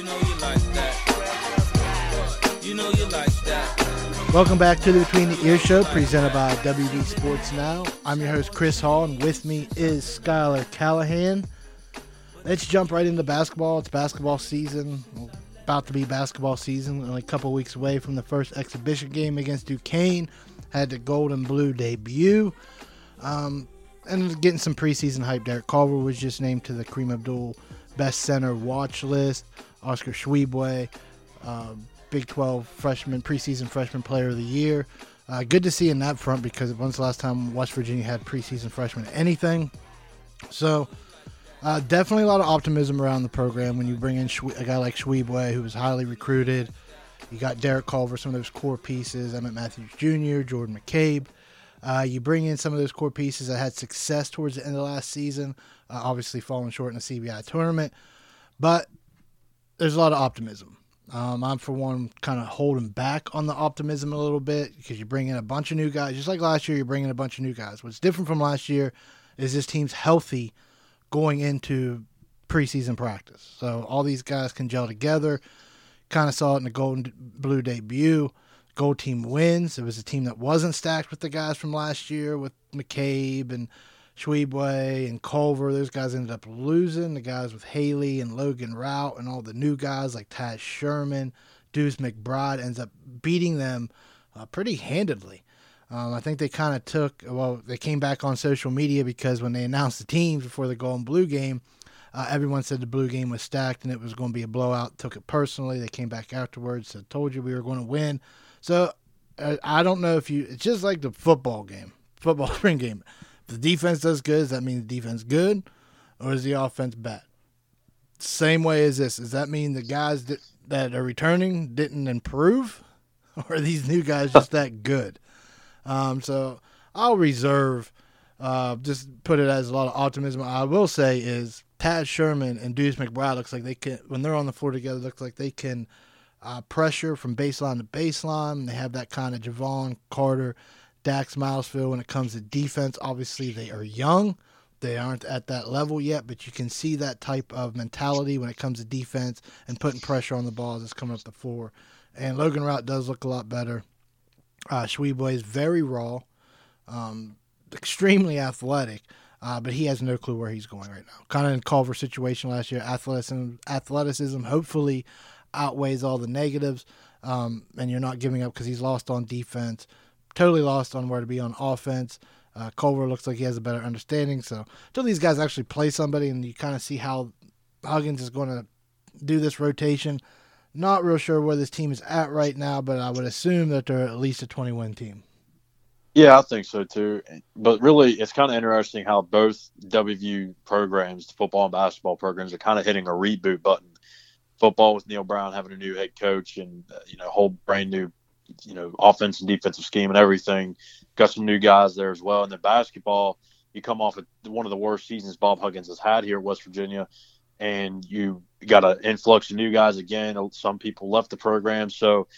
You know you like that. You know you like that. Welcome back to the Between the Ears show presented by WD Sports Now. I'm your host, Chris Hall, and with me is Skylar Callahan. Let's jump right into basketball. It's basketball season, about to be basketball season, only a couple weeks away from the first exhibition game against Duquesne. Had the gold and blue debut. Um, and getting some preseason hype. Derek Culver was just named to the Kareem Abdul Best Center watch list. Oscar Tshiebwe, uh, Big 12 freshman, preseason freshman player of the year. Uh, good to see in that front because when's the last time West Virginia had preseason freshman anything? So, uh, definitely a lot of optimism around the program when you bring in a guy like Tshiebwe, who was highly recruited. You got Derek Culver, some of those core pieces. Emmitt Matthews Jr., Jordan McCabe. Uh, you bring in some of those core pieces that had success towards the end of last season, uh, obviously falling short in the CBI tournament, but there's a lot of optimism. Um, I'm, for one, kind of holding back on the optimism a little bit because you bring in a bunch of new guys. Just like last year, you're bringing a bunch of new guys. What's different from last year is this team's healthy going into preseason practice. So all these guys can gel together. Kind of saw it in the Gold and Blue debut. Gold team wins. It was a team that wasn't stacked with the guys from last year with McCabe and Tshiebwe and Culver. Those guys ended up losing. The guys with Haley and Logan Routt and all the new guys like Taz Sherman, Deuce McBride ends up beating them uh, pretty handedly. Um, I think they kind of took, well, they came back on social media because when they announced the teams before the gold and blue game, uh, everyone said the blue game was stacked and it was going to be a blowout. Took it personally. They came back afterwards, said, told you we were going to win. So uh, I don't know if you. It's just like the football game, football spring game. The defense does good, does that mean the defense good, or is the offense bad? Same way as this. Does that mean the guys that that are returning didn't improve, or are these new guys just that good? Um, so I'll reserve. Uh, just put it as a lot of optimism. I will say is Taz Sherman and Deuce McBride looks like they can when they're on the floor together. Looks like they can uh, pressure from baseline to baseline. They have that kind of Jevon Carter, Dax Milesville when it comes to defense. Obviously, they are young. They aren't at that level yet, but you can see that type of mentality when it comes to defense and putting pressure on the balls that's coming up the floor. And Logan Routt does look a lot better. Uh, Tshiebwe is very raw, um, extremely athletic, uh, but he has no clue where he's going right now. Kind of in Culver situation last year. Athleticism, athleticism hopefully outweighs all the negatives, um, and you're not giving up because he's lost on defense, totally lost on where to be on offense. Uh, Culver looks like he has a better understanding. So until these guys actually play somebody and you kind of see how Huggins is going to do this rotation, not real sure where this team is at right now, but I would assume that they're at least a 20 win team. Yeah, I think so too. But really, it's kind of interesting how both WVU programs, the football and basketball programs, are kind of hitting a reboot button football with Neal Brown having a new head coach and uh, you know whole brand new you know offense and defensive scheme and everything. Got some new guys there as well. And then basketball, you come off of one of the worst seasons Bob Huggins has had here at West Virginia, and you got an influx of new guys again. Some people left the program, so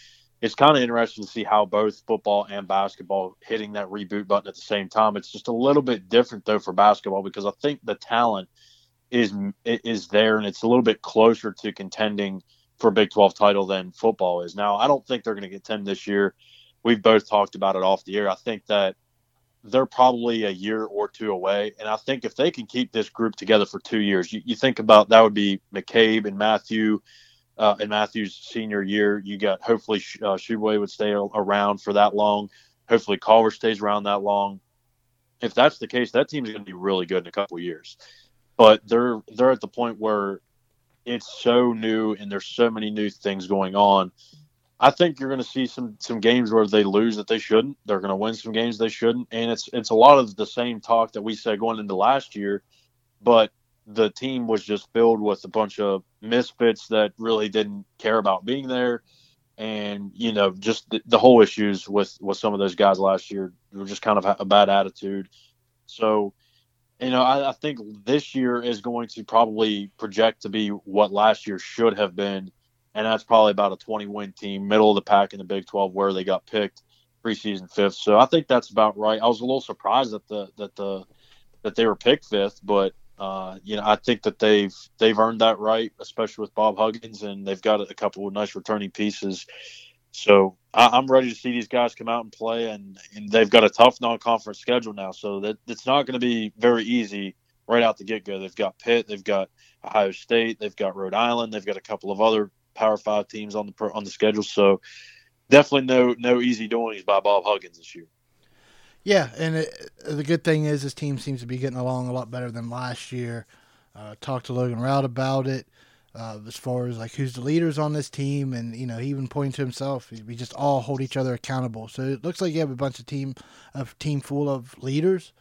it's kind of interesting to see how both football and basketball hitting that reboot button at the same time. It's just a little bit different though for basketball because I think the talent is is there, and it's a little bit closer to contending for Big 12 title than football is. Now, I don't think they're going to get 10 this year. We've both talked about it off the air. I think that they're probably a year or two away. And I think if they can keep this group together for two years, you, you think about that would be McCabe and Matthew uh, Matthew's senior year. You got hopefully uh, Tshiebwe would stay around for that long. Hopefully Culver stays around that long. If that's the case, that team's going to be really good in a couple years but they're they're at the point where it's so new and there's so many new things going on. I think you're going to see some some games where they lose that they shouldn't. They're going to win some games they shouldn't, and it's it's a lot of the same talk that we said going into last year, but the team was just filled with a bunch of misfits that really didn't care about being there, and you know just the, the whole issues with with some of those guys last year were just kind of a bad attitude. So you know, I, I, think this year is going to probably project to be what last year should have been, and that's probably about a 20 win team, middle of the pack in the Big 12, where they got picked preseason fifth. So I think that's about right. I was a little surprised that the that the that they were picked fifth, but Uh, you know, I think that they've they've earned that right, especially with Bob Huggins, and they've got a couple of nice returning pieces. So I, am ready to see these guys come out and play, and, and they've got a tough non-conference schedule now, so that it's not going to be very easy right out the get-go. They've got Pitt, they've got Ohio State, they've got Rhode Island, they've got a couple of other Power Five teams on the on the schedule. So definitely no no easy doings by Bob Huggins this year. Yeah, and it, the good thing is this team seems to be getting along a lot better than last year. Uh, talked to Logan Routt about it uh, as far as like who's the leaders on this team, and you know he even pointing to himself. We just all hold each other accountable. So it looks like you have a bunch of team, a team full of leaders,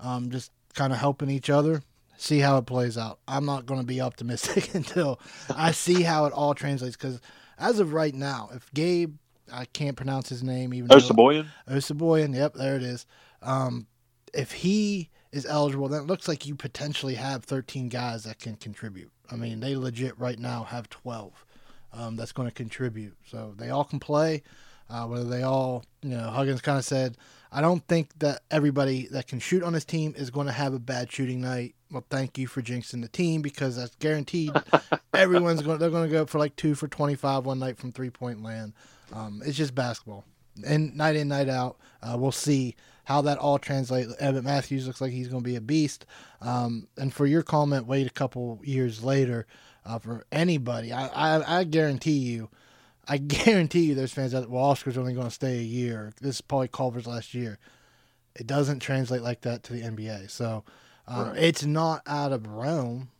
um, just kind of helping each other. See how it plays out. I'm not going to be optimistic until I see how it all translates. Because as of right now, if Gabe, I can't pronounce his name even. Osabuohien. Osabuohien. Yep, there it is. Um, if he is eligible, then it looks like you potentially have 13 guys that can contribute. I mean, they legit right now have 12 um, that's going to contribute. So they all can play. Uh, whether they all, you know, Huggins kind of said, I don't think that everybody that can shoot on his team is going to have a bad shooting night. Well, thank you for jinxing the team because that's guaranteed. Everyone's going. They're going to go for like two for 25 one night from three point land. Um, it's just basketball, and night in night out. Uh, we'll see how that all translates. Evan Matthews looks like he's going to be a beast. Um, and for your comment, wait a couple years later uh, for anybody, I, I, I, guarantee you, I guarantee you there's fans that, well, Oscar's only going to stay a year. This is probably Culver's last year. It doesn't translate like that to the NBA. So um, right. it's not out of realm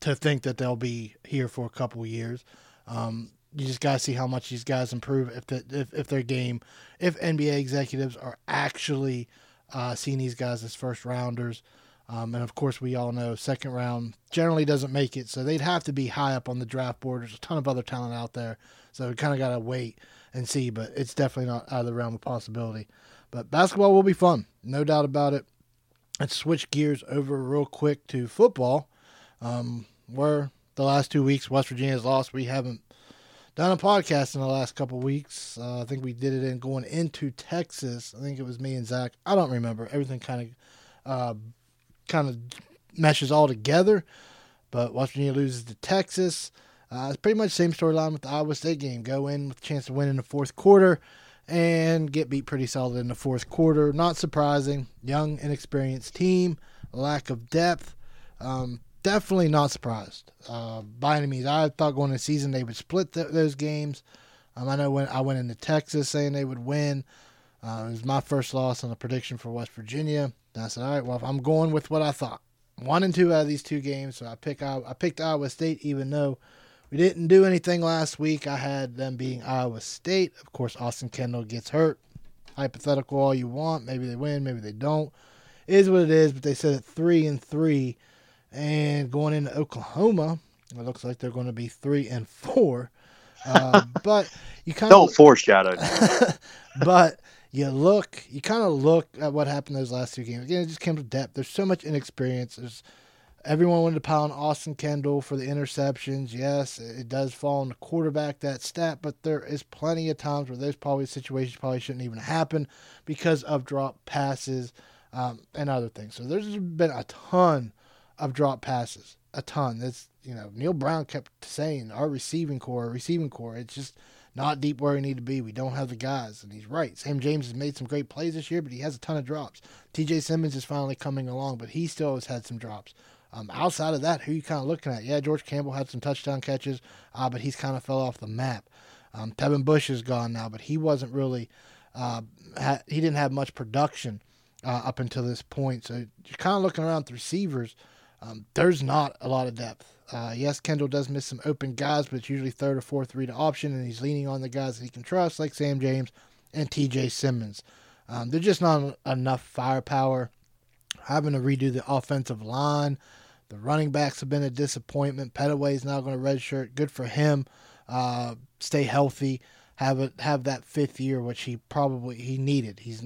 to think that they'll be here for a couple years. Um, you just gotta see how much these guys improve if the, if if their game, if NBA executives are actually uh, seeing these guys as first rounders. Um, and of course, we all know second round generally doesn't make it, so they'd have to be high up on the draft board. There's a ton of other talent out there, so we kind of got to wait and see. But it's definitely not out of the realm of possibility. But basketball will be fun, no doubt about it. Let's switch gears over real quick to football, um, where the last two weeks West Virginia's lost. We haven't done a podcast in the last couple weeks. Uh, I think we did it in going into Texas. I think it was me and Zach. I don't remember. Everything kind of uh, kind of meshes all together. But Virginia loses to Texas. Uh, it's pretty much the same storyline with the Iowa State game. Go in with a chance to win in the fourth quarter and get beat pretty solid in the fourth quarter. Not surprising. Young, inexperienced team, lack of depth. Um, definitely not surprised uh, by any means. I thought going into season they would split th- those games. Um, I know when I went into Texas saying they would win. Uh, it was my first loss on the prediction for West Virginia. And I said, all right, well, I'm going with what I thought. One and two out of these two games, so I pick I picked Iowa State, even though we didn't do anything last week. I had them being Iowa State. Of course, Austin Kendall gets hurt. Hypothetical all you want. Maybe they win, maybe they don't. It is what it is. But they said at three and three and going into Oklahoma, it looks like they're going to be three and four. Uh, but you kind of don't foreshadow. but you look, you kind of look at what happened those last two games. Again, it just came to depth. There's so much inexperience. There's everyone wanted to pile on Austin Kendall for the interceptions. Yes, it does fall on the quarterback that stat, but there is plenty of times where those probably situations probably shouldn't even happen because of drop passes um, and other things. So there's been a ton of drop passes, a ton. That's you know Neal Brown kept saying our receiving core, receiving core. It's just not deep where we need to be. We don't have the guys, and he's right. Sam James has made some great plays this year, but he has a ton of drops. T.J. Simmons is finally coming along, but he still has had some drops. Um, outside of that, who you kind of looking at? Yeah, George Campbell had some touchdown catches, uh, but he's kind of fell off the map. Um, Tevin Bush is gone now, but he wasn't really. Uh, ha- he didn't have much production uh, up until this point. So you're kind of looking around the receivers. Um, there's not a lot of depth. Uh, yes, Kendall does miss some open guys, but it's usually third or fourth read option, and he's leaning on the guys that he can trust, like Sam James and T.J. Simmons. Um, there's just not enough firepower. Having to redo the offensive line. The running backs have been a disappointment. is now going to redshirt. Good for him. Uh, stay healthy. Have it. Have that fifth year, which he probably he needed. He's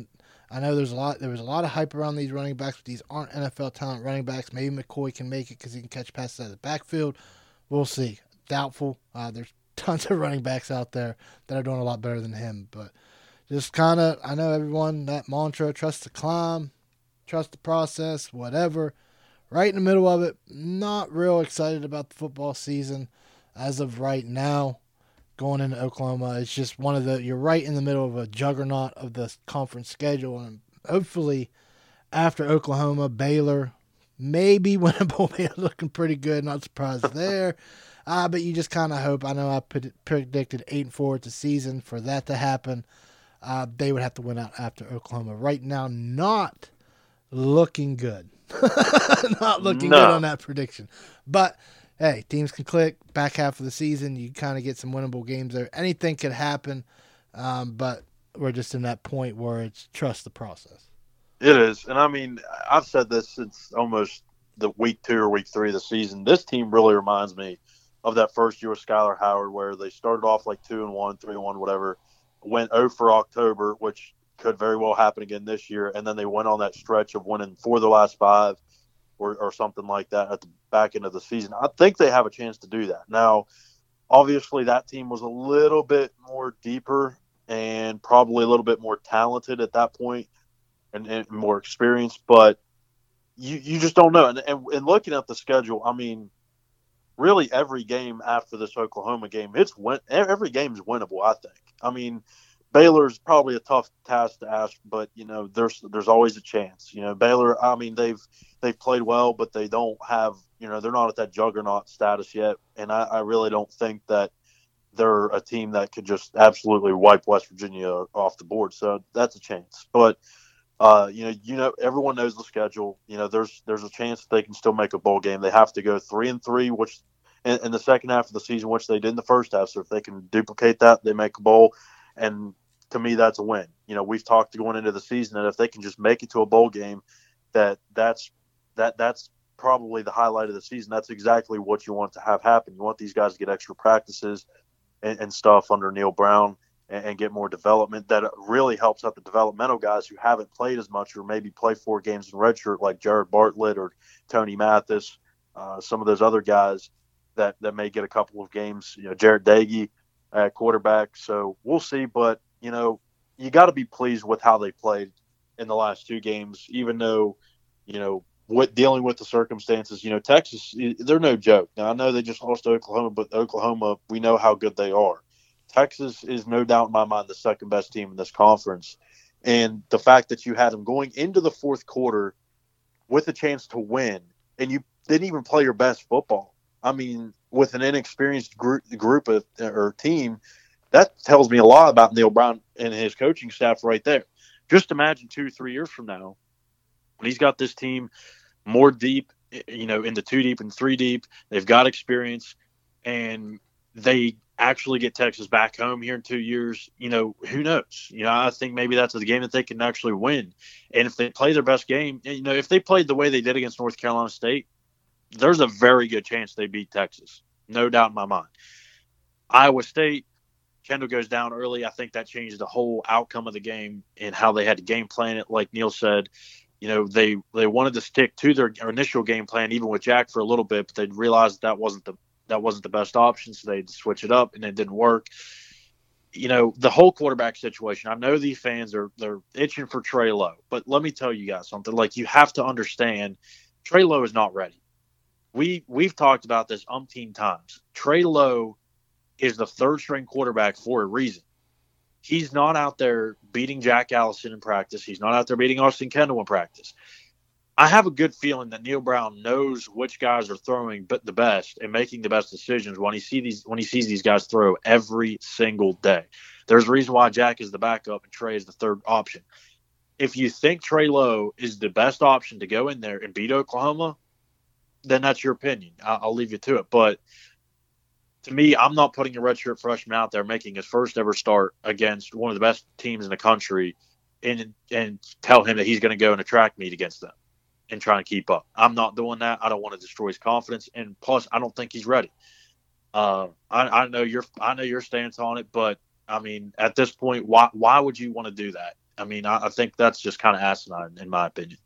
I know there's a lot there was a lot of hype around these running backs, but these aren't NFL talent running backs. Maybe McKoy can make it because he can catch passes out of the backfield. We'll see. Doubtful. Uh, there's tons of running backs out there that are doing a lot better than him, but just kind of I know everyone that mantra: trust the climb, trust the process, whatever. right in the middle of it. Not real excited about the football season as of right now. Going into Oklahoma, it's just one of the. You're right in the middle of a juggernaut of the conference schedule, and hopefully, after Oklahoma, Baylor, maybe winnable. Baylor looking pretty good. Not surprised there. Uh, but you just kind of hope. I know I pred- predicted eight and four at the season for that to happen. Uh, they would have to win out after Oklahoma. Right now, not looking good. not looking No. good on that prediction. But hey, teams can click. Back half of the season, you kind of get some winnable games there. Anything could happen. Um, but we're just in that point where it's trust the process. It is, and I mean, I've said this since almost the week two or week three of the season. This team really reminds me of that first year with Skyler Howard, where they started off like two and one, three and one, whatever. Went 0 for October, which could very well happen again this year, and then they went on that stretch of winning four of the last five, or, or something like that at the back end of the season. I think they have a chance to do that. Now, obviously, that team was a little bit more deeper and probably a little bit more talented at that point and, and more experienced, but you you just don't know. And, and and looking at the schedule, I mean, really every game after this Oklahoma game, it's win. Every game is winnable. I think. I mean, Baylor's probably a tough task to ask, but you know, there's there's always a chance. You know, Baylor. I mean, they've they've played well, but they don't have. You know, they're not at that juggernaut status yet, and I, I really don't think that they're a team that could just absolutely wipe West Virginia off the board. So that's a chance, but uh, you know, you know, everyone knows the schedule. You know, there's there's a chance that they can still make a bowl game. They have to go three and three, which in, in the second half of the season, which they did in the first half. So if they can duplicate that, they make a bowl. And to me, that's a win. You know, we've talked going into the season that if they can just make it to a bowl game, that that's that that's probably the highlight of the season. That's exactly what you want to have happen. You want these guys to get extra practices and, and stuff under Neal Brown and, and get more development. That really helps out the developmental guys who haven't played as much or maybe play four games in redshirt, like Jared Bartlett or Tony Mathis, uh, some of those other guys that that may get a couple of games. You know, Jarret Doege at quarterback. So we'll see, but you know, you got to be pleased with how they played in the last two games, even though you know what dealing with the circumstances. You know, Texas, they're no joke. Now I know they just lost to Oklahoma, but Oklahoma, we know how good they are. Texas is no doubt in my mind the second best team in this conference, and the fact that you had them going into the fourth quarter with a chance to win, and you didn't even play your best football. I mean, with an inexperienced group group of, or team, that tells me a lot about Neal Brown and his coaching staff right there. Just imagine two, three years from now, when he's got this team more deep, you know, into two deep and three deep, they've got experience, and they actually get Texas back home here in two years. You know, who knows? You know, I think maybe that's the game that they can actually win. And if they play their best game, you know, if they played the way they did against North Carolina State, there's a very good chance they beat Texas. No doubt in my mind. Iowa State, Kendall goes down early. I think that changed the whole outcome of the game and how they had to game plan it. Like Neal said, you know, they they wanted to stick to their initial game plan, even with Jack for a little bit, but they realized that, wasn't the that wasn't the best option, so they'd switch it up, and it didn't work. You know, the whole quarterback situation. I know these fans are they're itching for Trey Lowe, but let me tell you guys something. Like you have to understand, Trey Lowe is not ready we we've talked about this umpteen times. Trey Lowe is the third string quarterback for a reason. He's not out there beating Jack Allison in practice. He's not out there beating Austin Kendall in practice. I have a good feeling that Neal Brown knows which guys are throwing the best and making the best decisions when he see these when he sees these guys throw every single day. There's a reason why Jack is the backup and Trey is the third option. If you think Trey Lowe is the best option to go in there and beat Oklahoma, then that's your opinion. I'll, I'll, leave you to it. But to me, I'm not putting a redshirt freshman out there making his first ever start against one of the best teams in the country, and and tell him that he's going to go in a track meet against them and try and keep up. I'm not doing that. I don't want to destroy his confidence, and plus, I don't think he's ready. Uh, I, I know your I know your stance on it, but I mean, at this point, why why would you want to do that? I mean, I, I think that's just kind of asinine, in my opinion.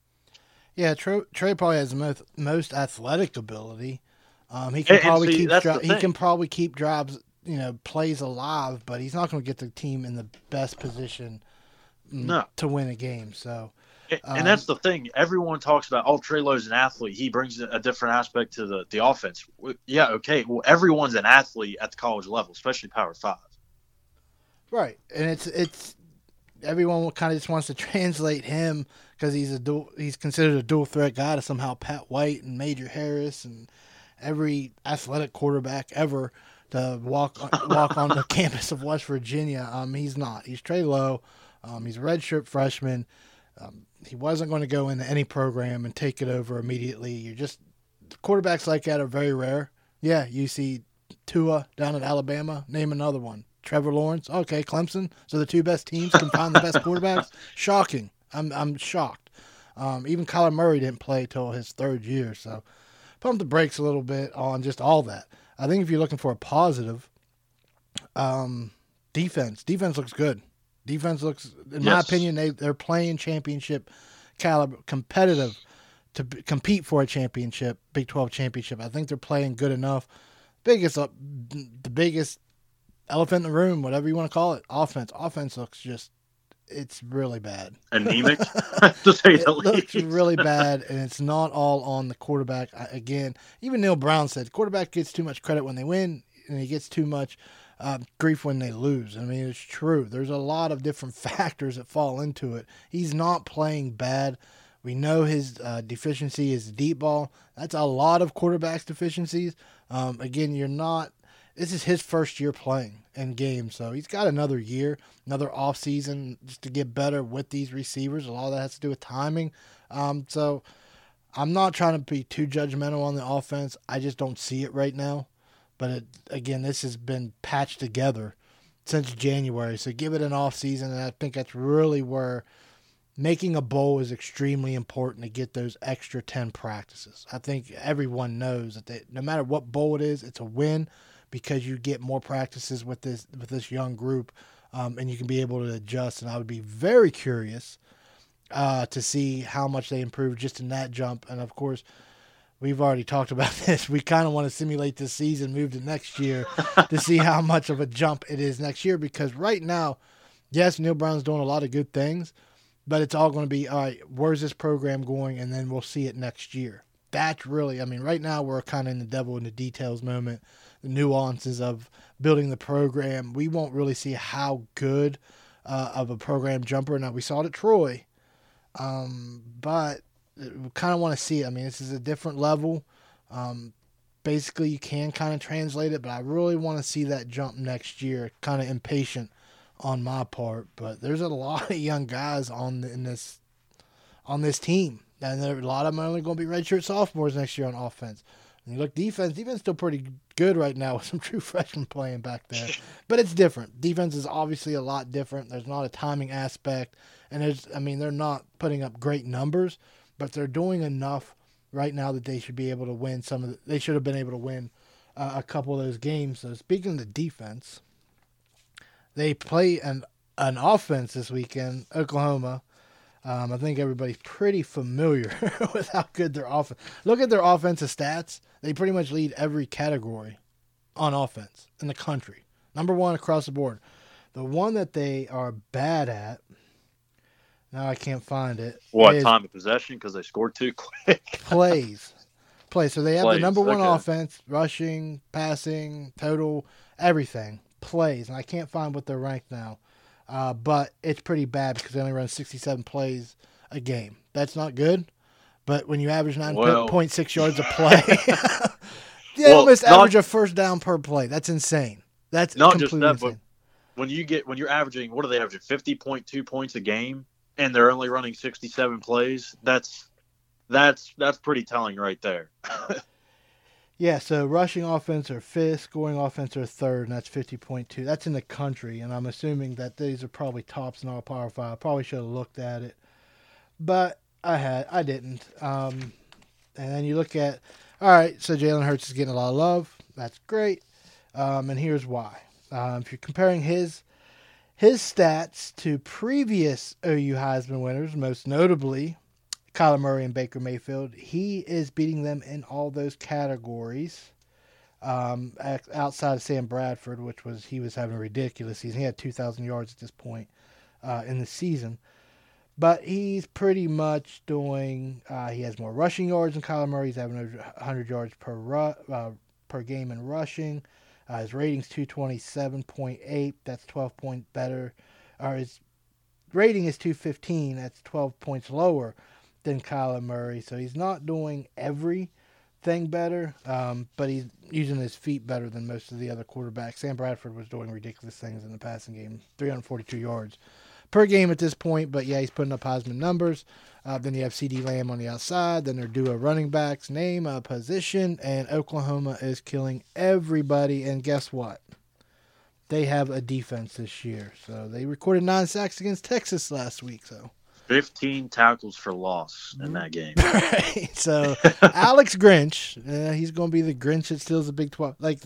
Yeah, Trey, Trey probably has the most, most athletic ability. Um, he can And- and probably see, keep he thing. can probably keep drives, you know, plays alive, but he's not going to get the team in the best position mm, No. to win a game. So, And, Um, and that's the thing. Everyone talks about, oh, Trey Lowe's an athlete. He brings a different aspect to the, the offense. Yeah, okay. Well, everyone's an athlete at the college level, especially Power Five. Right, and it's it's everyone kind of just wants to translate him because he's a dual, he's considered a dual threat guy to somehow Pat White and Major Harris and every athletic quarterback ever to walk walk on the campus of West Virginia. Um, he's not. He's Trey Lowe. Um, he's a redshirt freshman. Um, he wasn't going to go into any program and take it over immediately. You're just quarterbacks like that are very rare. Yeah, you see Tua down at Alabama. Name another one. Trevor Lawrence. Okay, Clemson. So the two best teams can find the best quarterbacks. Shocking. I'm I'm shocked. Um, even Kyler Murray didn't play till his third year. So pump the brakes a little bit on just all that. I think if you're looking for a positive, um, defense. Defense looks good. Defense looks, in my opinion, they they're playing championship caliber, competitive to b- compete for a championship, Big Twelve championship. I think they're playing good enough. Biggest, up, the biggest elephant in the room, whatever you want to call it, offense. Offense looks just, it's really bad. Anemic, to say It the looks least. really bad, and it's not all on the quarterback. I, again, even Neal Brown said quarterback gets too much credit when they win, and he gets too much uh, grief when they lose. I mean, it's true. There's a lot of different factors that fall into it. He's not playing bad. We know his uh, deficiency is deep ball. That's a lot of quarterbacks' deficiencies. Um, again, you're not. This is his first year playing in games, so he's got another year, another off season just to get better with these receivers. A lot of that has to do with timing. Um, so I'm not trying to be too judgmental on the offense. I just don't see it right now. But it, again, this has been patched together since January. So give it an off season, and I think that's really where making a bowl is extremely important to get those extra 10 practices. I think everyone knows that they, no matter what bowl it is, it's a win because you get more practices with this with this young group um, and you can be able to adjust. And I would be very curious uh, to see how much they improve just in that jump. And of course we've already talked about this. We kind of want to simulate this season move to next year to see how much of a jump it is next year because right now yes Neal Brown's doing a lot of good things but it's all going to be all right where's this program going? And then we'll see it next year. That's really i mean right now we're kind of in the devil in the details moment the nuances of building the program. We won't really see how good uh, of a program jumper. Now we saw it at troy um, but we kind of want to see it. I mean this is a different level. Um, basically you can kind of translate it but i really want to see that jump next year. Kind of impatient on my part, but there's a lot of young guys on the, in this on this team, and there, a lot of them are only going to be redshirt sophomores next year on offense. And you look defense, defense still pretty good right now with some true freshmen playing back there, but it's different. Defense is obviously a lot different. There's not a timing aspect, and there's I mean they're not putting up great numbers, but they're doing enough right now that they should be able to win some of. The, they should have been able to win uh, a couple of those games. So speaking of the defense they play an an offense this weekend, Oklahoma. Um, I think everybody's pretty familiar with how good their offense. Look at their offensive stats; they pretty much lead every category on offense in the country. Number one across the board. The one that they are bad at. Now I can't find it. What time of possession? Because they scored too quick. plays. Plays. So they have the number one okay. offense, rushing, passing, total, everything. Plays. And I can't find what they're ranked now. Uh, but it's pretty bad because they only run 67 plays a game. That's not good. But when you average Well- 9.6 yards a play, they Well, almost not- average a first down per play. That's insane. That's Not just that, but when you get when you're averaging what are they averaging fifty point two points a game and they're only running sixty seven plays, that's that's that's pretty telling right there. Yeah, so rushing offense are fifth, scoring offense are third, and that's fifty point two. That's in the country, and I'm assuming that these are probably tops in all Power Five. I probably should have looked at it, but I had I didn't. Um, and then you look at all right, so Jalen Hurts is getting a lot of love. That's great, um, and here's why. Um, if you're comparing his his stats to previous OU Heisman winners, most notably Kyler Murray and Baker Mayfield. He is beating them in all those categories. Um, outside of Sam Bradford, which was he was having a ridiculous season. He had 2,000 yards at this point uh, in the season. but he's pretty much doing. Uh, he has more rushing yards than Kyler Murray. He's having over 100 yards per ru- uh, per game in rushing. Uh, his rating's 227.8. That's 12 points better. Or his rating is 215. That's 12 points lower than Kyler Murray. So he's not doing everything better, um, but he's using his feet better than most of the other quarterbacks. Sam Bradford was doing ridiculous things in the passing game 342 yards per game at this point, but yeah, he's putting up Heisman numbers. Uh, then you have CeeDee Lamb on the outside. Then they're due a running back's name, a position, and Oklahoma is killing everybody. And guess what? They have a defense this year. So they recorded nine sacks against Texas last week. So 15 tackles for loss in that game. right. So Alex Grinch, uh, he's going to be the Grinch that steals the Big 12. Like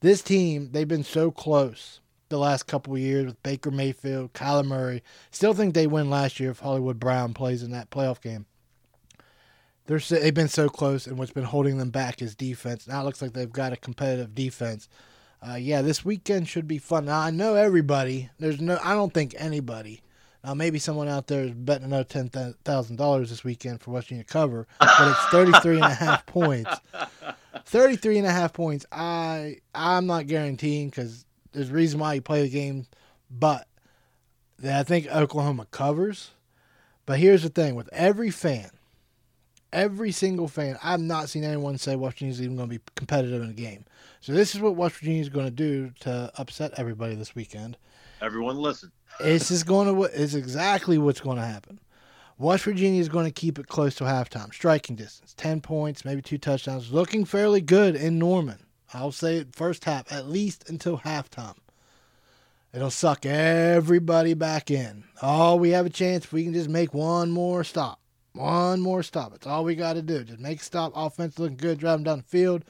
this team, they've been so close the last couple of years with Baker Mayfield, Kyler Murray. Still think they win last year if Hollywood Brown plays in that playoff game. They're they've been so close, and what's been holding them back is defense. Now it looks like they've got a competitive defense. Uh, yeah, this weekend should be fun. Now I know everybody. There's no. I don't think anybody. Now maybe someone out there is betting another ten thousand dollars this weekend for watching a cover, but it's 33 and a half points. 33 and a half points. I I'm not guaranteeing because there's a reason why you play the game, but I think Oklahoma covers. But here's the thing with every fan, every single fan, I've not seen anyone say West Virginia's even going to be competitive in a game. So this is what West Virginia is going to do to upset everybody this weekend. Everyone listen. This is going to is exactly what's going to happen. West Virginia is going to keep it close to halftime. Striking distance, 10 points, maybe two touchdowns. Looking fairly good in Norman. I'll say it first half, at least until halftime. It'll suck everybody back in. Oh, we have a chance if we can just make one more stop. One more stop. It's all we got to do. Just make a stop. Offense looking good, driving down the field.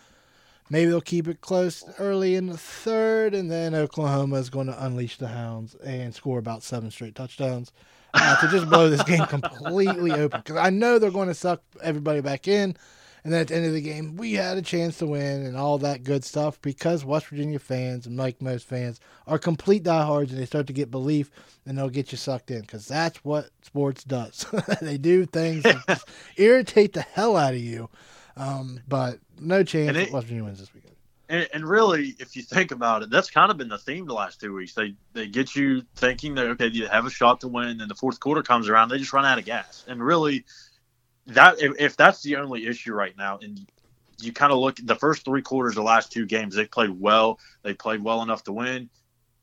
Maybe they'll keep it close early in the third, and then Oklahoma is going to unleash the hounds and score about seven straight touchdowns uh, to just blow this game completely open. Because I know they're going to suck everybody back in. And then at the end of the game, we had a chance to win and all that good stuff because West Virginia fans and like most fans are complete diehards and they start to get belief and they'll get you sucked in because that's what sports does. they do things that irritate the hell out of you. Um, but no chance it, West Virginia wins this weekend. And, and, really, if you think about it, that's kind of been the theme the last two weeks. They they get you thinking that okay, you have a shot to win, and the fourth quarter comes around, they just run out of gas. And really, that if, if that's the only issue right now, and you kind of look the first three quarters of the last two games, they played well. They played well enough to win.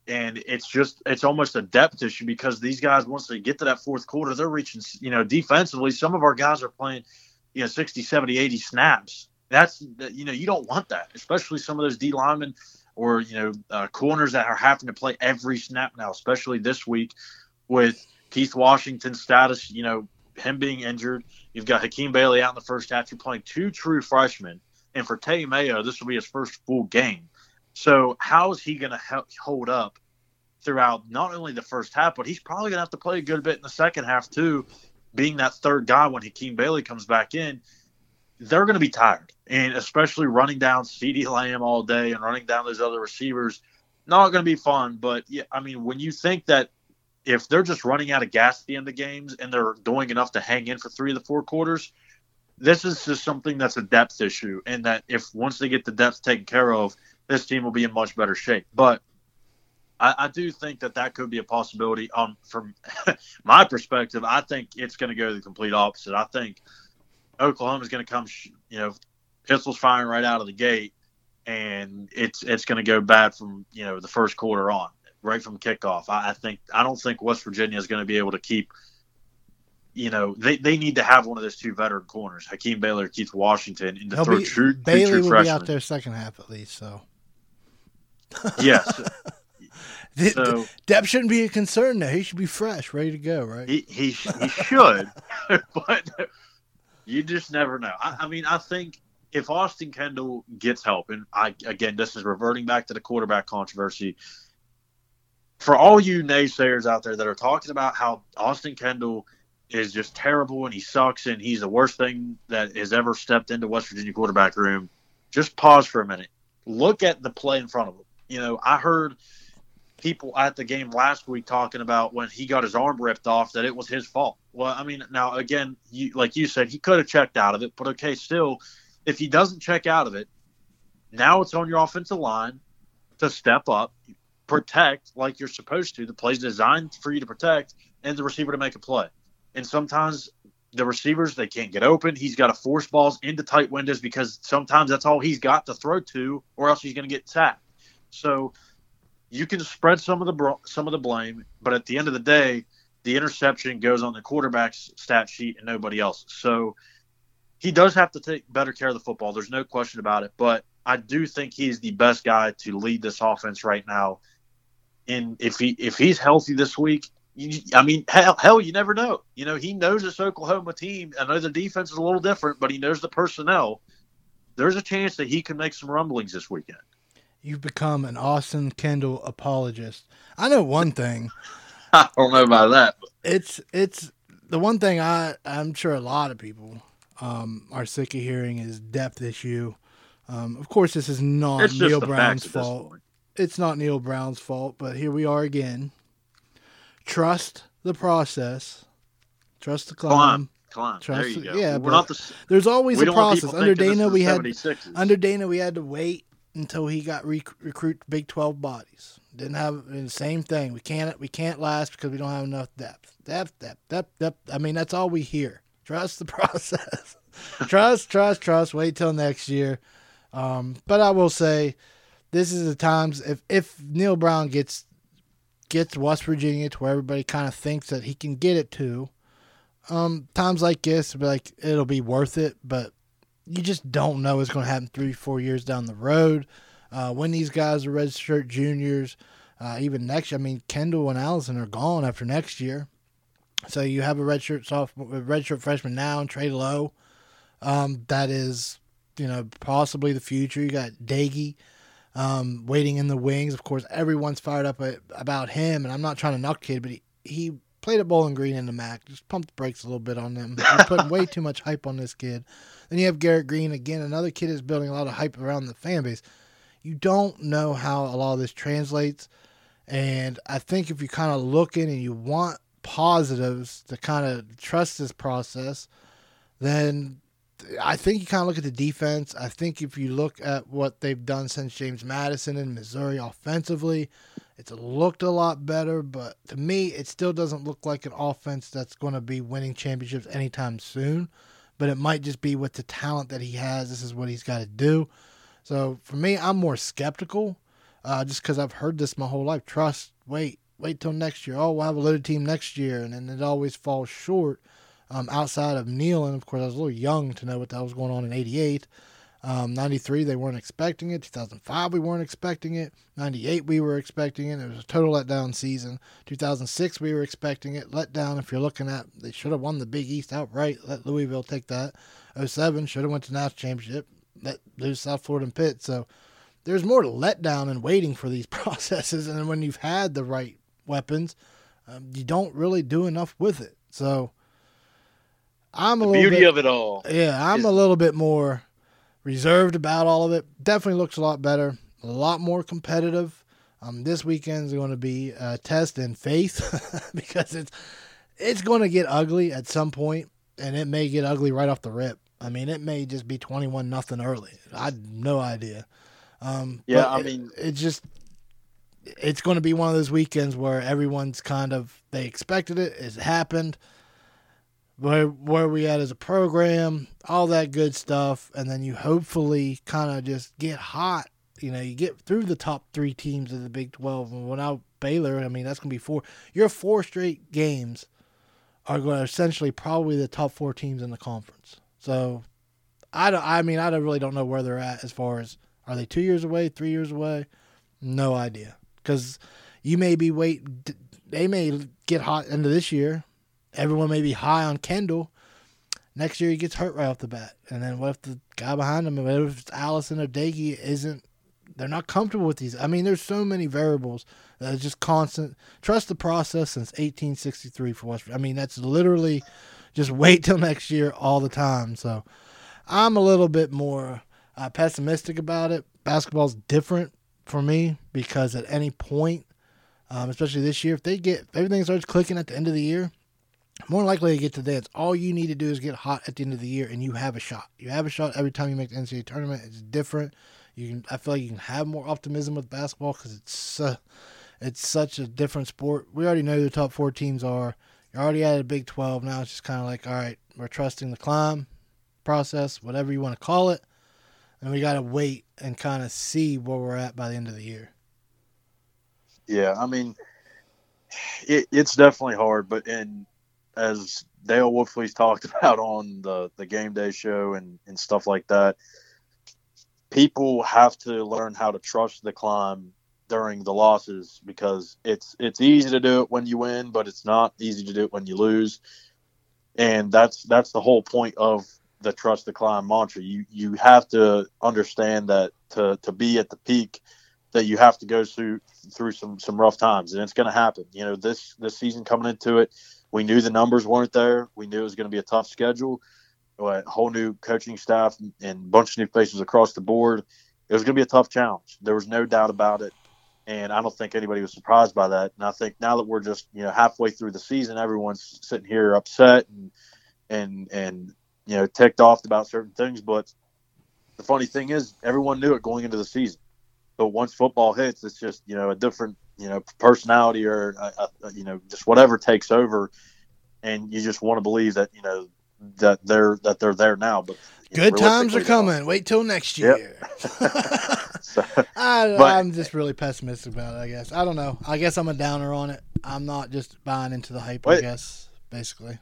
And it's just it's almost a depth issue because these guys once they get to that fourth quarter, they're reaching you know defensively. Some of our guys are playing you know 60, 70, 80 snaps. That's you know you don't want that, especially some of those D linemen or you know uh, corners that are having to play every snap now, especially this week with Keith Washington's status. You know him being injured. You've got Hakeem Bailey out in the first half. You're playing two true freshmen. And for Tae Mayo, this will be his first full game. So how is he going to hold up throughout not only the first half, but he's probably going to have to play a good bit in the second half too, being that third guy when Hakeem Bailey comes back in. They're going to be tired, and especially running down CeeDee Lamb all day and running down those other receivers, not going to be fun. But yeah, I mean, when you think that if they're just running out of gas at the end of games and they're doing enough to hang in for three of the four quarters, this is just something that's a depth issue. And that if once they get the depth taken care of, this team will be in much better shape. But I, I do think that that could be a possibility. Um, from my perspective, I think it's going to go the complete opposite. I think Oklahoma is going to come, you know, pistols firing right out of the gate, and it's it's going to go bad from you know the first quarter on right from kickoff. I, I think I don't think West Virginia is going to be able to keep. You know, they, they need to have one of those two veteran corners, Hakeem Bailey, or Keith Washington, in the third be, true Bailey true will be out there second half at least. So yes. the, So- depth shouldn't be a concern now. He should be fresh, ready to go. Right? He he, he should, but you just never know. I, I mean, I think if Austin Kendall gets help, and I again, this is reverting back to the quarterback controversy. For all you naysayers out there that are talking about how Austin Kendall is just terrible and he sucks and he's the worst thing that has ever stepped into West Virginia quarterback room, just pause for a minute. Look at the play in front of him. You know, I heard people at the game last week talking about when he got his arm ripped off that it was his fault. Well, I mean, now again, you like you said, he could have checked out of it, but okay, still, if he doesn't check out of it, now it's on your offensive line to step up, protect like you're supposed to. The play's designed for you to protect, and the receiver to make a play. And sometimes the receivers they can't get open. He's got to force balls into tight windows because sometimes that's all he's got to throw to, or else he's going to get sacked. So you can spread some of the some of the blame, but at the end of the day, the interception goes on the quarterback's stat sheet and nobody else. So he does have to take better care of the football. There's no question about it. But I do think he's the best guy to lead this offense right now. And if he if he's healthy this week, you, I mean, hell, hell, you never know. You know, he knows this Oklahoma team. I know the defense is a little different, but he knows the personnel. There's a chance that he can make some rumblings this weekend. You've become an Austin Kendall apologist. I know one thing. I don't know about that. But. It's it's the one thing I I'm sure a lot of people um, are sick of hearing is depth issue. Um, of course, this is not Neal Brown's fault. It's not Neal Brown's fault, but here we are again trust the process, trust the climb. climb. Climb. Trust there you go. Yeah, We're not the, there's always a process. Under Dana, we had under Dana we had to wait until he got rec- recruit Big Twelve bodies. Didn't have the same thing. We can't we can't last because we don't have enough depth. Depth, depth, depth, depth. I mean that's all we hear. Trust the process. trust, trust, trust. Wait till next year. Um, but I will say, this is the times if if Neal Brown gets gets West Virginia to where everybody kind of thinks that he can get it to. Um, times like this, like it'll be worth it, but you just don't know what's going to happen three, four years down the road. Uh, when these guys are redshirt juniors, uh, even next year. I mean, Kendall and Allison are gone after next year, so you have a redshirt sophomore, redshirt freshman now, and Trey Lowe. Um, that is, you know, possibly the future. You got Doege um, waiting in the wings. Of course, everyone's fired up about him, and I'm not trying to knock kid, but he, he played at Bowling Green in the MAC. Just pump the brakes a little bit on them. You're putting way too much hype on this kid. Then you have Garrett Greene again, another kid is building a lot of hype around the fan base. You don't know how a lot of this translates, and I think if you kind of look in and you want positives to kind of trust this process, then I think you kind of look at the defense. I think if you look at what they've done since James Madison in Missouri offensively, it's looked a lot better. But to me, it still doesn't look like an offense that's going to be winning championships anytime soon. But it might just be with the talent that he has. This is what he's got to do. So for me, I'm more skeptical, uh, just because I've heard this my whole life. Trust, wait, wait till next year. Oh, we'll have a loaded team next year, and then it always falls short um, outside of Neal. And of course, I was a little young to know what that was going on in 88. Um, 93, they weren't expecting it. 2005, we weren't expecting it. 98, we were expecting it. It was a total letdown season. 2006, we were expecting it. Letdown, if you're looking at, they should have won the Big East outright. Let Louisville take that. 07, should have went to national championship. Let lose South Florida and Pitt. So there's more to letdown and waiting for these processes. And when you've had the right weapons, um, you don't really do enough with it. So I'm a the little beauty bit, of it all. Yeah, I'm a little bit more reserved about all of it. Definitely looks a lot better, a lot more competitive. Um, this weekend's going to be a test in faith because it's it's going to get ugly at some point, and it may get ugly right off the rip. I mean, it may just be twenty-one nothing early. I no idea. Um, Yeah, I it- mean- it just it's going to be one of those weekends where everyone's kind of they expected it, it's happened where where we at as a program, all that good stuff, and then you hopefully kind of just get hot. You know, you get through the top three teams of the Big Twelve, and without Baylor, I mean that's gonna be four. Your four straight games are going to essentially probably the top four teams in the conference. So, I don't. I mean, I don't, really don't know where they're at as far as are they two years away, three years away. No idea, because you may be wait. They may get hot into this year everyone may be high on Kendall. Next year he gets hurt right off the bat, and then what if the guy behind him, what if it's Allison or Doege, isn't? They're not comfortable with these. I mean, there's so many variables are just constant. Trust the process since 1863 for West. I mean, that's literally just wait till next year all the time. So I'm a little bit more uh, pessimistic about it. Basketball's different for me because at any point, um, especially this year, if they get if everything starts clicking at the end of the year, more likely to get to dance. All you need to do is get hot at the end of the year, and you have a shot. You have a shot every time you make the NCAA tournament. It's different. You can. I feel like you can have more optimism with basketball because it's uh, it's such a different sport. We already know who the top four teams are. You're already at a Big Twelve now. It's just kind of like, all right, we're trusting the climb process, whatever you want to call it, and we got to wait and kind of see where we're at by the end of the year. Yeah, I mean, it, it's definitely hard, but and as Dale Wolfley's talked about on the the game day show and and stuff like that, people have to learn how to trust the climb during the losses because it's it's easy to do it when you win, but it's not easy to do it when you lose. And that's that's the whole point of the trust the climb mantra. You you have to understand that to to be at the peak that you have to go through through some some rough times and it's going to happen. You know, this this season coming into it, we knew the numbers weren't there. We knew it was going to be a tough schedule, a whole new coaching staff and a bunch of new faces across the board. It was going to be a tough challenge. There was no doubt about it. And I don't think anybody was surprised by that. And I think now that we're just, you know, halfway through the season, everyone's sitting here upset and and and you know, ticked off about certain things. But the funny thing is, everyone knew it going into the season. But once football hits, it's just you know a different you know personality or a, a, you know just whatever takes over, and you just want to believe that you know that they're that they're there now. But good times are coming. Wait till next year. Yep. so, I, I'm just really pessimistic about it. I guess I don't know. I guess I'm a downer on it. I'm not just buying into the hype. I guess basically.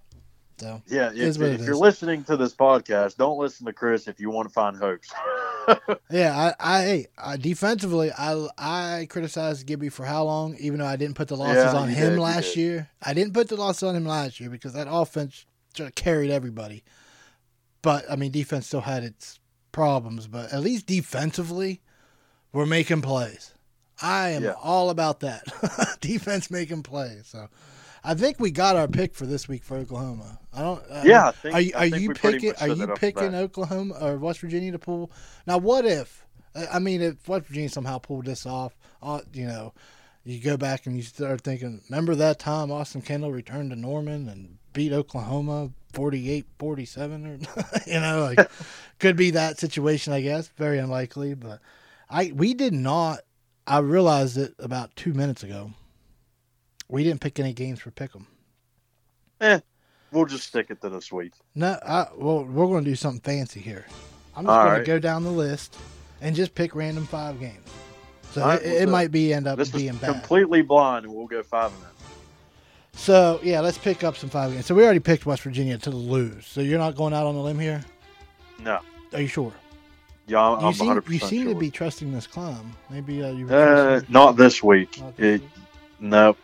So yeah, if, if you're listening to this podcast, don't listen to Chris if you want to find hopes. Yeah, I, I, I defensively, I, I criticized Gibby for how long, even though I didn't put the losses Yeah, on him did, last year. I didn't put the losses on him last year because that offense sort of carried everybody. But I mean, defense still had its problems. But at least defensively, we're making plays. I am Yeah. all about that defense making plays. So. I think we got our pick for this week for Oklahoma. I don't. I Yeah, don't- I think- are you, are you picking? Are you that off the picking. Oklahoma or West Virginia to pull? Now, what if? I I mean, if West Virginia somehow pulled this off, uh, you know, you go back and you start thinking, remember that time Austin Kendall returned to Norman and beat Oklahoma 48-47 or you know, like could be that situation, I guess. Very unlikely, but I we did not I realized it about 2 minutes ago. We didn't pick any games for pick'em. eh, we'll just stick it to this week. No, I, well, we're going to do something fancy here. I'm just going right. to go down the list and just pick random five games. So right, it, well, it so might be end up This being bad. completely blind, and we'll go five and oh. So yeah, let's pick up some five games. So we already picked West Virginia to lose. So you're not going out on a limb here. No, Are you sure? yeah, I'm, you seem 100 you seem sure. to be trusting this climb. Maybe uh, you. uh, not this week. not this It, week? no,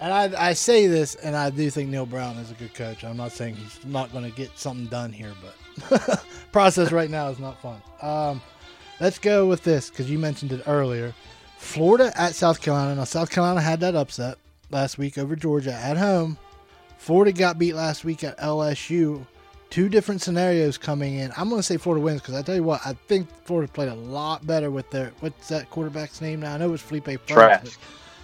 And I, I say this, and I do think Neal Brown is a good coach. I'm not saying he's not going to get something done here, but process right now is not fun. Um, let's go with this because you mentioned it earlier. Florida at South Carolina. Now, South Carolina had that upset last week over Georgia at home. Florida got beat last week at LSU. Two different scenarios coming in. I'm going to say Florida wins because I tell you what, I think Florida played a lot better with their what's that quarterback's name now? I know it was Felipe Trask.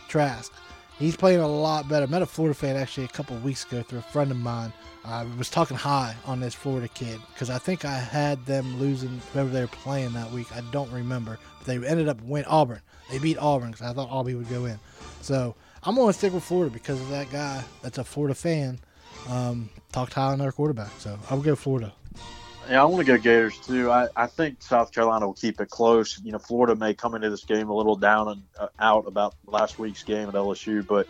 Trask. He's playing a lot better. Met a Florida fan actually a couple weeks ago through a friend of mine. I was talking high on this Florida kid because I think I had them losing whoever they were playing that week. I don't remember. But they ended up winning Auburn. They beat Auburn because I thought Auburn would go in. So I'm going to stick with Florida because of that guy that's a Florida fan. Um, talked high on their quarterback. So I would go Florida. Yeah, I want to go Gators too. I, I think South Carolina will keep it close. You know, Florida may come into this game a little down and uh, out about last week's game at LSU, but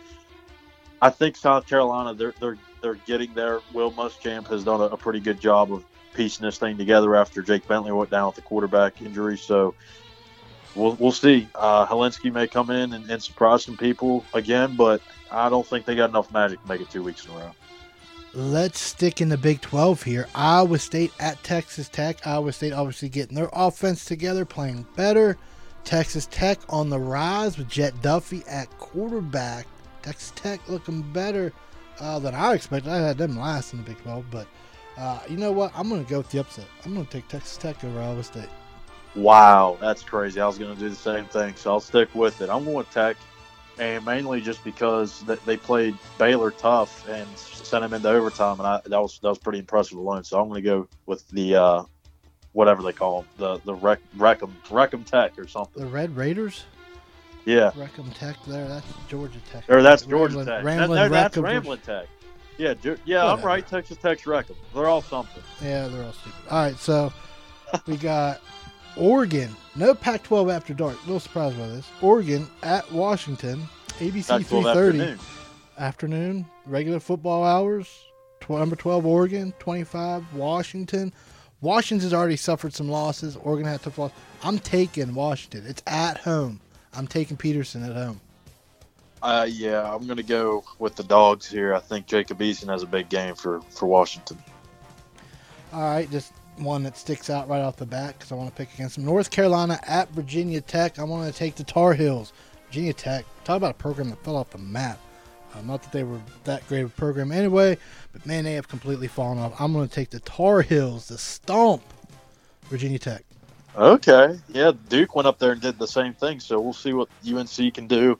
I think South Carolina they're they're they're getting there. Will Muschamp has done a, a pretty good job of piecing this thing together after Jake Bentley went down with the quarterback injury. So we'll we'll see. Uh, Hilinski may come in and, and surprise some people again, but I don't think they got enough magic to make it two weeks in a row. Let's stick in the Big 12 here. Iowa State at Texas Tech. Iowa State obviously getting their offense together, playing better. Texas Tech on the rise with Jett Duffey at quarterback. Texas Tech looking better uh, than I expected. I had them last in the Big 12, but uh, you know what? I'm going to go with the upset. I'm going to take Texas Tech over Iowa State. Wow, that's crazy. I was going to do the same thing, so I'll stick with it. I'm going with Tech, and mainly just because they played Baylor tough, and sent him into overtime, and I, that was that was pretty impressive alone. So I'm going to go with the uh, whatever they call them, the the Rec, Reckham Reckham Tech or something. The Red Raiders. Yeah, Reckham Tech there. That's Georgia Tech. or that's Georgia Ramblin- Tech. Ramblin' no, that's Ramblin' Tech. Yeah, Ge- yeah, I'm right. Texas Tech's Reckham. They're all something. Yeah, they're all stupid. All right, so we got Oregon. No Pac-12 after dark. A little surprised by this. Oregon at Washington. ABC Pac-12 3:30 afternoon. Afternoon. Regular football hours. Tw- number 12 Oregon. 25 Washington. Washington's already suffered some losses. Oregon had tough loss. I'm taking Washington. It's at home. I'm taking Petersen at home. Uh, yeah, I'm going to go with the dogs here. I think Jacob Eason has a big game for for Washington. All right, just one that sticks out right off the bat because I want to pick against them. North Carolina at Virginia Tech. I want to take the Tar Heels. Virginia Tech. Talk about a program that fell off the map. Uh, not that they were that great of a program anyway, but man, they have completely fallen off. I'm going to take the Tar Heels, the stomp, Virginia Tech. Okay, yeah, Duke went up there and did the same thing. So we'll see what UNC can do.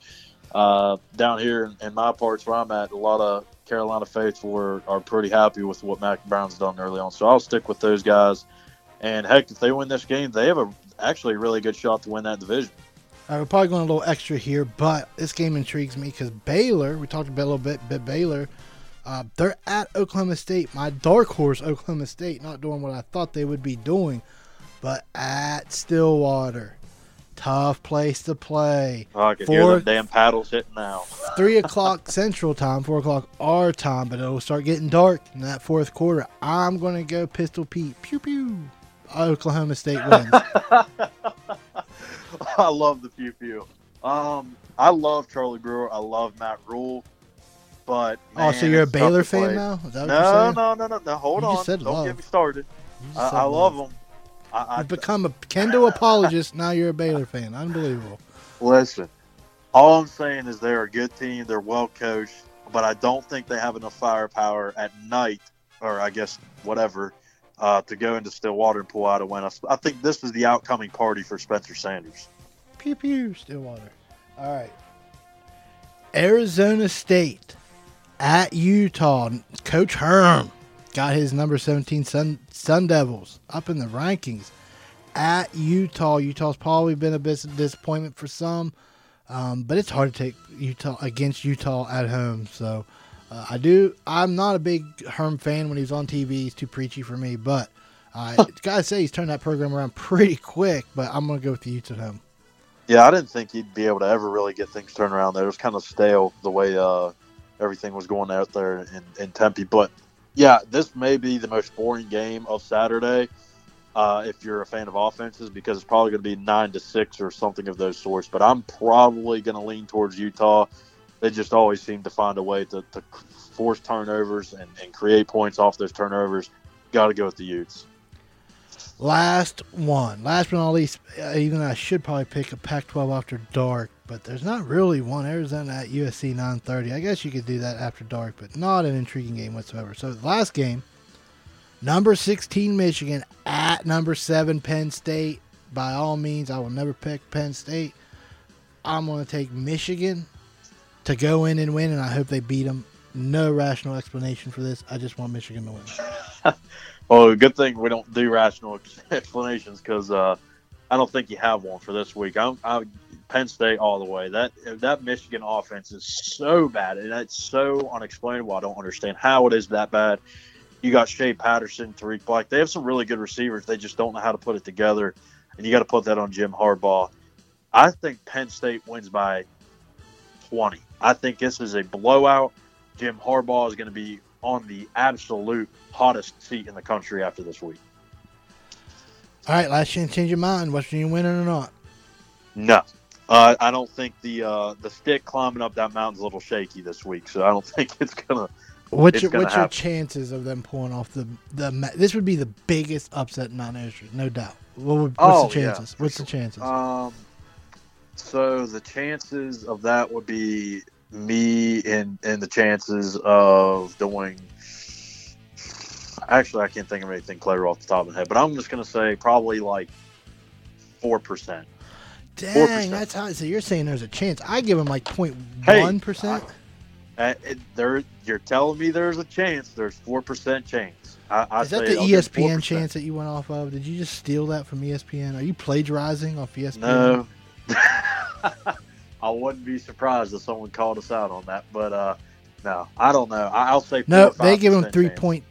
Uh, down here in, in my parts where I'm at, a lot of Carolina faithful are, are pretty happy with what Mack Brown's done early on. So I'll stick with those guys. And heck, if they win this game, they have a actually a really good shot to win that division. Right, we're probably going a little extra here, but this game intrigues me because Baylor, we talked about a little bit, but Baylor, uh, they're at Oklahoma State. My dark horse, Oklahoma State, not doing what I thought they would be doing, but at Stillwater. Tough place to play. Oh, I can hear Four- the damn paddles hitting now. Three o'clock Central Time, four o'clock our time, but it'll start getting dark in that fourth quarter. I'm going to go Pistol Pete. Pew pew. Oklahoma State wins. I love the pew pew. Um, I love Charlie Brewer. I love Matt Rhule. But oh, so you're a Baylor fan now? Is that what you're No, no, no, no, no. Hold on. Don't love. get me started. I, I love them. I, You've become a kendo apologist. Now you're a Baylor fan. Unbelievable. Listen, all I'm saying is they're a good team. They're well coached, but I don't think they have enough firepower at night, or I guess whatever, uh, to go into Stillwater and pull out a win. I, think this is the outcoming party for Spencer Sanders. Pew pew. Stillwater. All right. Arizona State at Utah. Coach Herm got his number 17 Sun, Sun Devils up in the rankings at Utah. Utah's probably been a bit of disappointment for some, um, but it's hard to take Utah against Utah at home. So uh, I do. I'm not a big Herm fan when he's on TV. He's too preachy for me, but. I gotta say he's turned that program around pretty quick, but I'm gonna go with the Utes at home. Yeah, I didn't think he'd be able to ever really get things turned around there. It was kind of stale the way uh, everything was going out there in, in Tempe. But yeah, this may be the most boring game of Saturday uh, if you're a fan of offenses because it's probably going to be nine to six or something of those sorts. But I'm probably going to lean towards Utah. They just always seem to find a way to, to force turnovers and, and create points off those turnovers. Got to go with the Utes. Last one, last but not least, uh, even I should probably pick a Pac-12 after dark, but there's not really one. Arizona at USC 9:30. I guess you could do that after dark, but not an intriguing game whatsoever. So the last game, number 16 Michigan at number seven Penn State. By all means, I will never pick Penn State. I'm going to take Michigan to go in and win, and I hope they beat them. No rational explanation for this. I just want Michigan to win. Well, good thing we don't do rational explanations because uh, I don't think you have one for this week. I'm, I'm Penn State all the way. That that Michigan offense is so bad and that's so unexplainable. I don't understand how it is that bad. You got Shea Patterson, Tarik Black. They have some really good receivers. They just don't know how to put it together, and you got to put that on Jim Harbaugh. I think Penn State wins by 20. I think this is a blowout. Jim Harbaugh is going to be on the absolute hottest seat in the country after this week. All right, last chance to change your mind. West Virginia winning or not? No, uh, I don't think the uh, the stick climbing up that mountain's a little shaky this week, so I don't think it's gonna. What's It's your gonna what's your chances of them pulling off the the? This would be the biggest upset in Mount history, no doubt. What would, what's Oh, the chances? for what's the chances? Um, so the chances of that would be me and and the chances of doing. Actually, I can't think of anything clever off the top of my head, but I'm just gonna say probably like four percent. Dang, 4%. that's high. So you're saying there's a chance? I give them like 0.1 Hey, percent. There, you're telling me there's a chance. There's four percent chance. I, I Is that the ESPN chance that you went off of? Did you just steal that from ESPN? Are you plagiarizing off ESPN? No. I wouldn't be surprised if someone called us out on that, but uh, no, I don't know. I'll say No, they give him 5% chance. point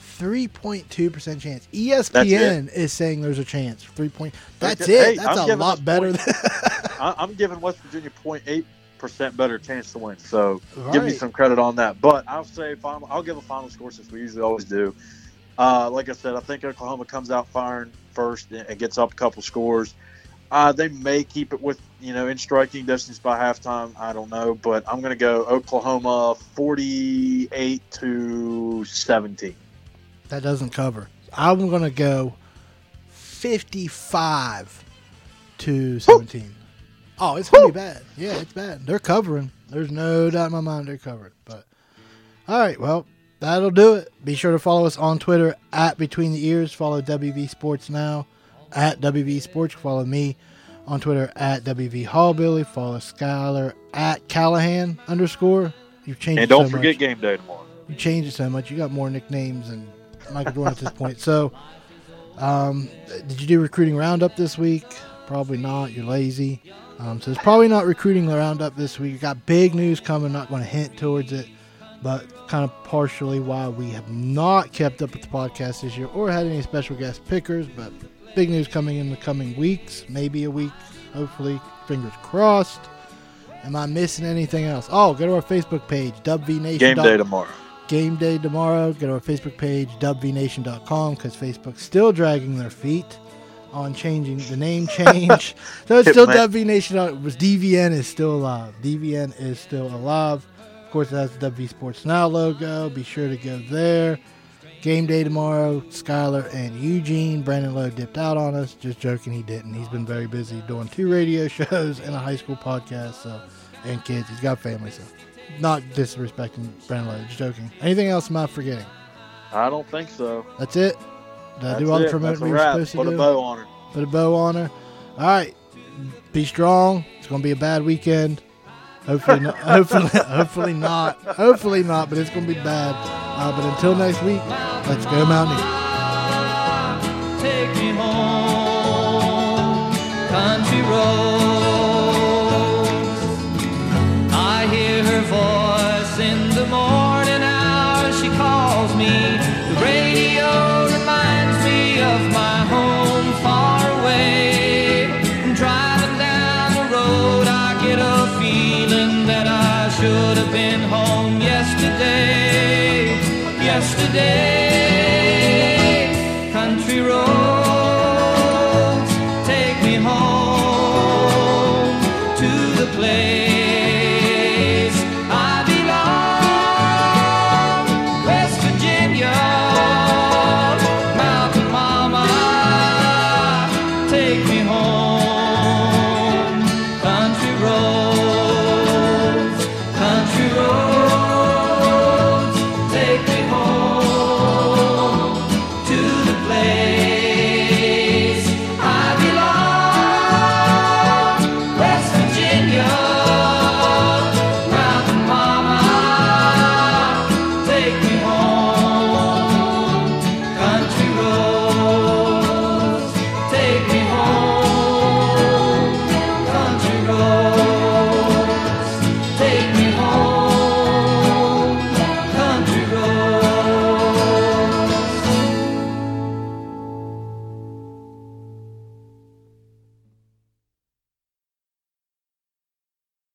3.2% chance. E ESPN is saying there's a chance. 3 point. That's Okay, it. That's I'm a lot better than I, I'm giving West Virginia 0.8 percent better chance to win. So give me some credit on that. But I'll say final. I'll give a final score since we usually always do. Uh, like I said, I think Oklahoma comes out firing first and gets up a couple scores. Uh, they may keep it with you know in striking distance by halftime. I don't know, but I'm going to go Oklahoma 48 to 17. That doesn't cover. I'm going to go 55 to 17. Oh, it's going to be bad. Yeah, it's bad. They're covering. There's no doubt in my mind they're covered. But all right, well, that'll do it. Be sure to follow us on Twitter at Between the Ears. Follow WV Sports Now at WV Sports. Follow me on Twitter at WV Hallbilly. Follow Skylar at Callahan underscore. You've changed And it don't so forget much game day tomorrow. you changed it so much. You got more nicknames than Michael Jordan at this point. So, um, did you do recruiting roundup this week? Probably not. You're lazy. Um, so it's probably not recruiting roundup this week. You got big news coming. Not going to hint towards it, but kind of partially why we have not kept up with the podcast this year or had any special guest pickers. But big news coming in the coming weeks. Maybe a week. Hopefully, fingers crossed. Am I missing anything else? Oh, go to our Facebook page, WVNation. Game day tomorrow. game day tomorrow. Go to our Facebook page, dubvnation.com, because Facebook's still dragging their feet on changing the name change. so it's still Man. Was DVN is still alive. DVN is still alive. Of course, it has the WV Sports Now logo. Be sure to go there. Game day tomorrow. Skylar and Eugene. Brandon Lowe dipped out on us. Just joking, he didn't. He's been very busy doing two radio shows and a high school podcast. So, and kids. He's got family. So, not disrespecting Brandon Lowe. Just joking. Anything else am I forgetting? I don't think so. That's it. Did I do all the promoting we were supposed to Put do? a bow on her. Put a bow on her. All right. Be strong. It's going to be a bad weekend. Hopefully, not, hopefully, hopefully not. Hopefully not. But it's going to be bad. Uh, but until next week, let's go Mountaineers. Take me home, country roads.